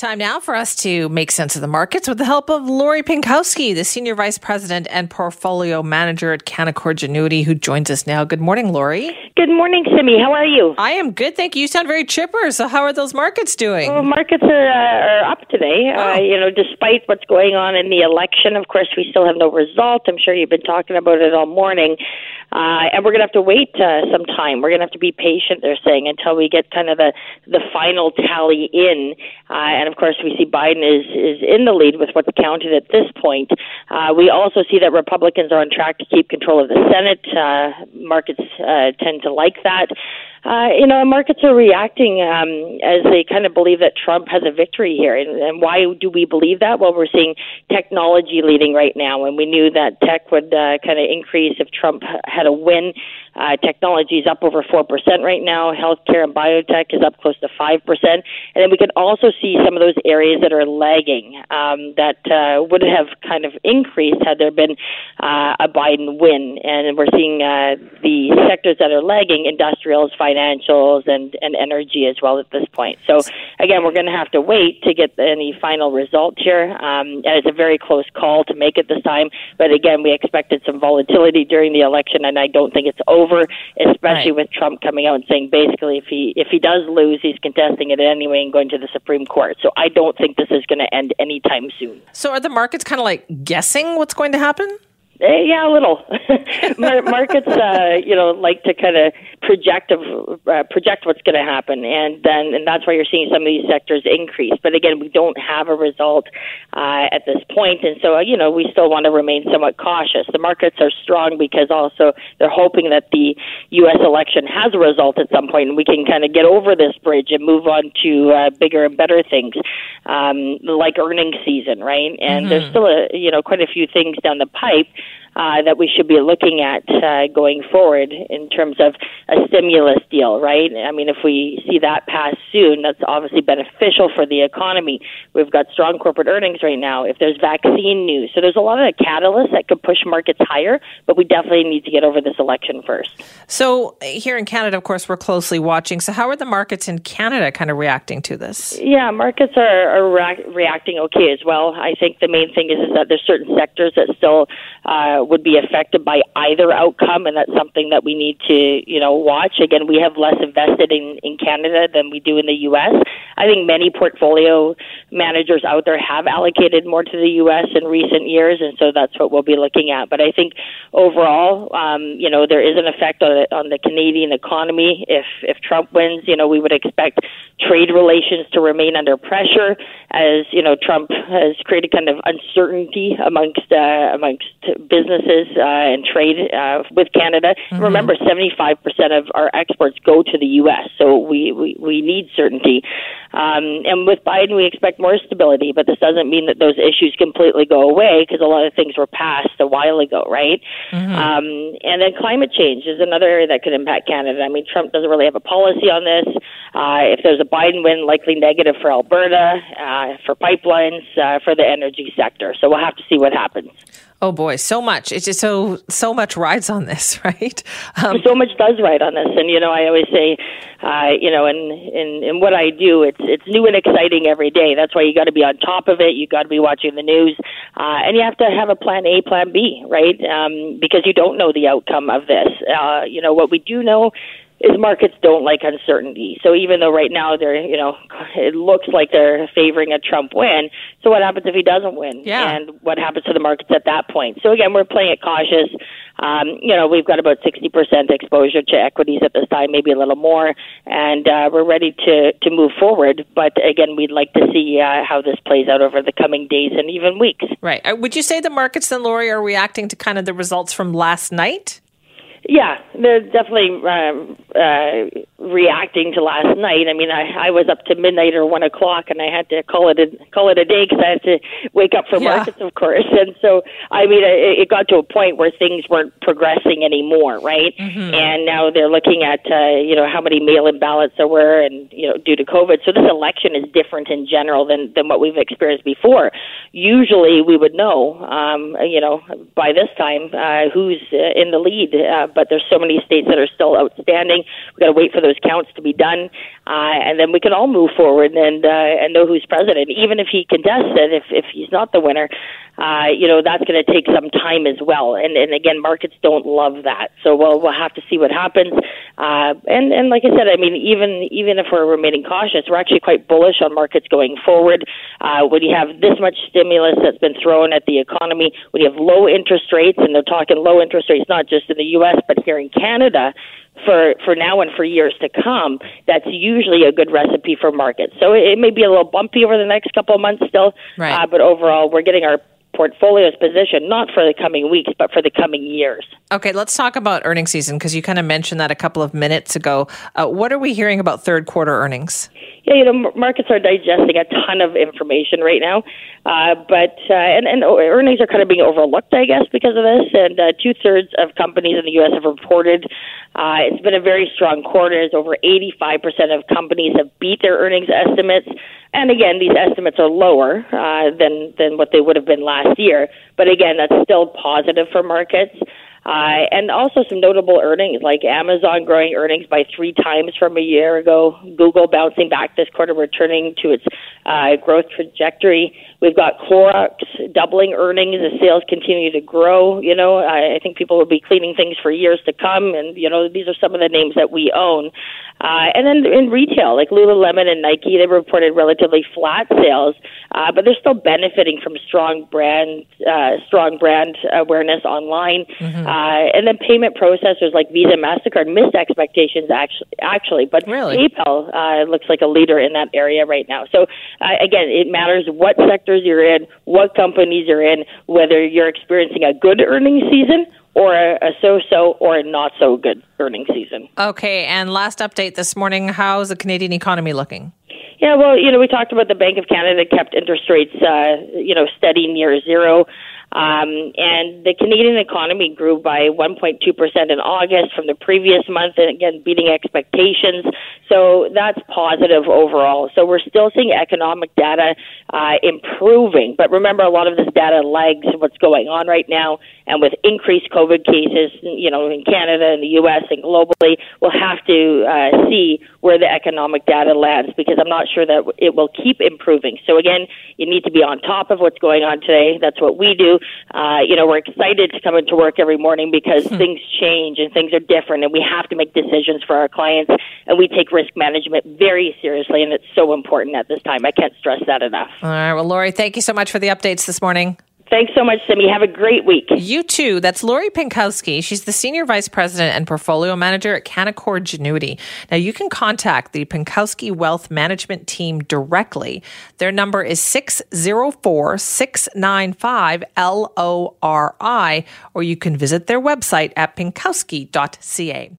Time now for us to make sense of the markets with the help of Lori Pinkowski, the Senior Vice President and Portfolio Manager at Canaccord Genuity, who joins us now. Good morning, Lori. Good morning, Simi. How are you? I am good, thank you. You sound very chipper. So, how are those markets doing? Well, markets are, uh, are up today. Oh. Uh, you know, despite what's going on in the election, of course, we still have no result. I'm sure you've been talking about it all morning. Uh, and we're going to have to wait uh, some time. We're going to have to be patient, they're saying, until we get kind of the, the final tally in. Uh, and of course, we see Biden is, is in the lead with what's counted at this point. Uh, we also see that Republicans are on track to keep control of the Senate. Uh, markets uh, tend to like that. Uh, you know, markets are reacting um, as they kind of believe that Trump has a victory here. And, and why do we believe that? Well, we're seeing technology leading right now, and we knew that tech would uh, kind of increase if Trump had a win. Uh, technology is up over 4% right now. Healthcare and biotech is up close to 5%. And then we can also see some of those areas that are lagging um, that uh, would have kind of increased had there been uh, a Biden win. And we're seeing uh, the sectors that are lagging, industrials, financials, and, and energy as well at this point. So, again, we're going to have to wait to get any final result here. Um, and it's a very close call to make it this time. But again, we expected some volatility during the election, and I don't think it's over over, especially right. with Trump coming out and saying basically if he if he does lose, he's contesting it anyway and going to the Supreme Court. So I don't think this is going to end anytime soon. So are the markets kind of like guessing what's going to happen? Uh, yeah, a little. Markets, uh, you know, like to kind of project of, uh, project what's going to happen, and then and that's why you're seeing some of these sectors increase. But again, we don't have a result uh, at this point, and so uh, you know we still want to remain somewhat cautious. The markets are strong because also they're hoping that the U.S. election has a result at some point, and we can kind of get over this bridge and move on to uh, bigger and better things, um, like earnings season, right? And mm-hmm. there's still a you know quite a few things down the pipe uh, that we should be looking at uh, going forward in terms of a stimulus deal, right? I mean, if we see that pass soon, that's obviously beneficial for the economy. We've got strong corporate earnings right now. If there's vaccine news, so there's a lot of catalysts that could push markets higher, but we definitely need to get over this election first. So here in Canada, of course, we're closely watching. So how are the markets in Canada kind of reacting to this? Yeah, markets are, are re- reacting okay as well. I think the main thing is, is that there's certain sectors that still uh, would be affected by either outcome, and that's something that we need to, you know, watch. Again, we have less invested in, in Canada than we do in the U.S. I think many portfolio managers out there have allocated more to the U.S. in recent years, and so that's what we'll be looking at. But I think overall, um, you know, there is an effect on the, on the Canadian economy. If if Trump wins, you know, we would expect trade relations to remain under pressure, as you know, Trump has created kind of uncertainty amongst uh, amongst business businesses uh, and trade uh, with Canada. Mm-hmm. Remember, 75% of our exports go to the U.S., so we, we, we need certainty. Um, and with Biden, we expect more stability, but this doesn't mean that those issues completely go away because a lot of things were passed a while ago, right? Mm-hmm. Um, and then climate change is another area that could impact Canada. I mean, Trump doesn't really have a policy on this. Uh, if there's a Biden win, likely negative for Alberta, uh, for pipelines, uh, for the energy sector. So we'll have to see what happens. Oh boy, so much. It's just so so much rides on this, right? Um, so much does ride on this, and you know, I always say, uh, you know, in, in in what I do, it's it's new and exciting every day. That's why you got to be on top of it. You got to be watching the news, uh, and you have to have a plan A, plan B, right? Um, because you don't know the outcome of this. Uh, you know, what we do know is markets don't like uncertainty. So even though right now they're, you know, it looks like they're favoring a Trump win. So what happens if he doesn't win? Yeah. And what happens to the markets at that point? So again, we're playing it cautious. Um, you know, we've got about 60% exposure to equities at this time, maybe a little more, and uh, we're ready to, to move forward. But again, we'd like to see uh, how this plays out over the coming days and even weeks. Right. Uh, would you say the markets then, Lori, are reacting to kind of the results from last night? Yeah, they're definitely um, uh, reacting to last night. I mean, I, I was up to midnight or one o'clock, and I had to call it a call it a day because I had to wake up for yeah. markets, of course. And so, I mean, it, it got to a point where things weren't progressing anymore, right? Mm-hmm. And now they're looking at uh, you know how many mail-in ballots there were, and you know due to COVID. So this election is different in general than than what we've experienced before. usually we would know, um, you know, by this time uh, who's uh, in the lead. Uh, but there's so many states that are still outstanding. We've got to wait for those counts to be done, uh, and then we can all move forward and uh, and know who's president. Even if he contests it, if if he's not the winner, uh, you know that's going to take some time as well. And and again, markets don't love that. So we'll we'll have to see what happens. Uh, and and like I said, I mean, even even if we're remaining cautious, we're actually quite bullish on markets going forward. Uh, when you have this much stimulus that's been thrown at the economy, when you have low interest rates, and they're talking low interest rates not just in the U.S. but here in Canada, for for now and for years to come, that's usually a good recipe for markets. So it, it may be a little bumpy over the next couple of months still, right. uh, but overall, we're getting our portfolio's position not for the coming weeks but for the coming years. Okay, let's talk about earnings season because you kind of mentioned that a couple of minutes ago. Uh, what are we hearing about third quarter earnings? Yeah, you know, markets are digesting a ton of information right now, uh, but uh, and and earnings are kind of being overlooked, I guess, because of this. And uh, two thirds of companies in the U.S. have reported. Uh, it's been a very strong quarter. As over 85 percent of companies have beat their earnings estimates. And again, these estimates are lower uh, than than what they would have been last year. But again, that's still positive for markets. Uh, and also some notable earnings like Amazon growing earnings by three times from a year ago, Google bouncing back this quarter, returning to its uh, growth trajectory. We've got Clorox doubling earnings as sales continue to grow. You know, I, I think people will be cleaning things for years to come, and you know these are some of the names that we own. Uh, and then in retail, like Lululemon and Nike, they reported relatively flat sales, uh, but they're still benefiting from strong brand, uh, strong brand awareness online. Mm-hmm. Uh, and then payment processors like Visa, Mastercard missed expectations actually, actually, but really? PayPal uh, looks like a leader in that area right now. So uh, again, it matters what sectors you're in, what companies you're in, whether you're experiencing a good earnings season or a, a so-so or a not so good earnings season. Okay, and last update this morning, how's the Canadian economy looking? Yeah, well, you know, we talked about the Bank of Canada kept interest rates, uh, you know, steady near zero. Um, and the Canadian economy grew by 1.2% in August from the previous month, and again, beating expectations. So that's positive overall. So we're still seeing economic data uh, improving. But remember, a lot of this data lags what's going on right now. And with increased COVID cases, you know, in Canada and the U.S. and globally, we'll have to uh, see where the economic data lands because I'm not sure that it will keep improving. So again, you need to be on top of what's going on today. That's what we do. Uh, you know, we're excited to come into work every morning because hmm. things change and things are different, and we have to make decisions for our clients. And we take risk management very seriously, and it's so important at this time. I can't stress that enough. All right. Well, Lori, thank you so much for the updates this morning. Thanks so much, Simi. Have a great week. You too. That's Lori Pinkowski. She's the Senior Vice President and Portfolio Manager at Canaccord Genuity. Now, you can contact the Pinkowski Wealth Management Team directly. Their number is 604 695 LORI, or you can visit their website at pinkowski.ca.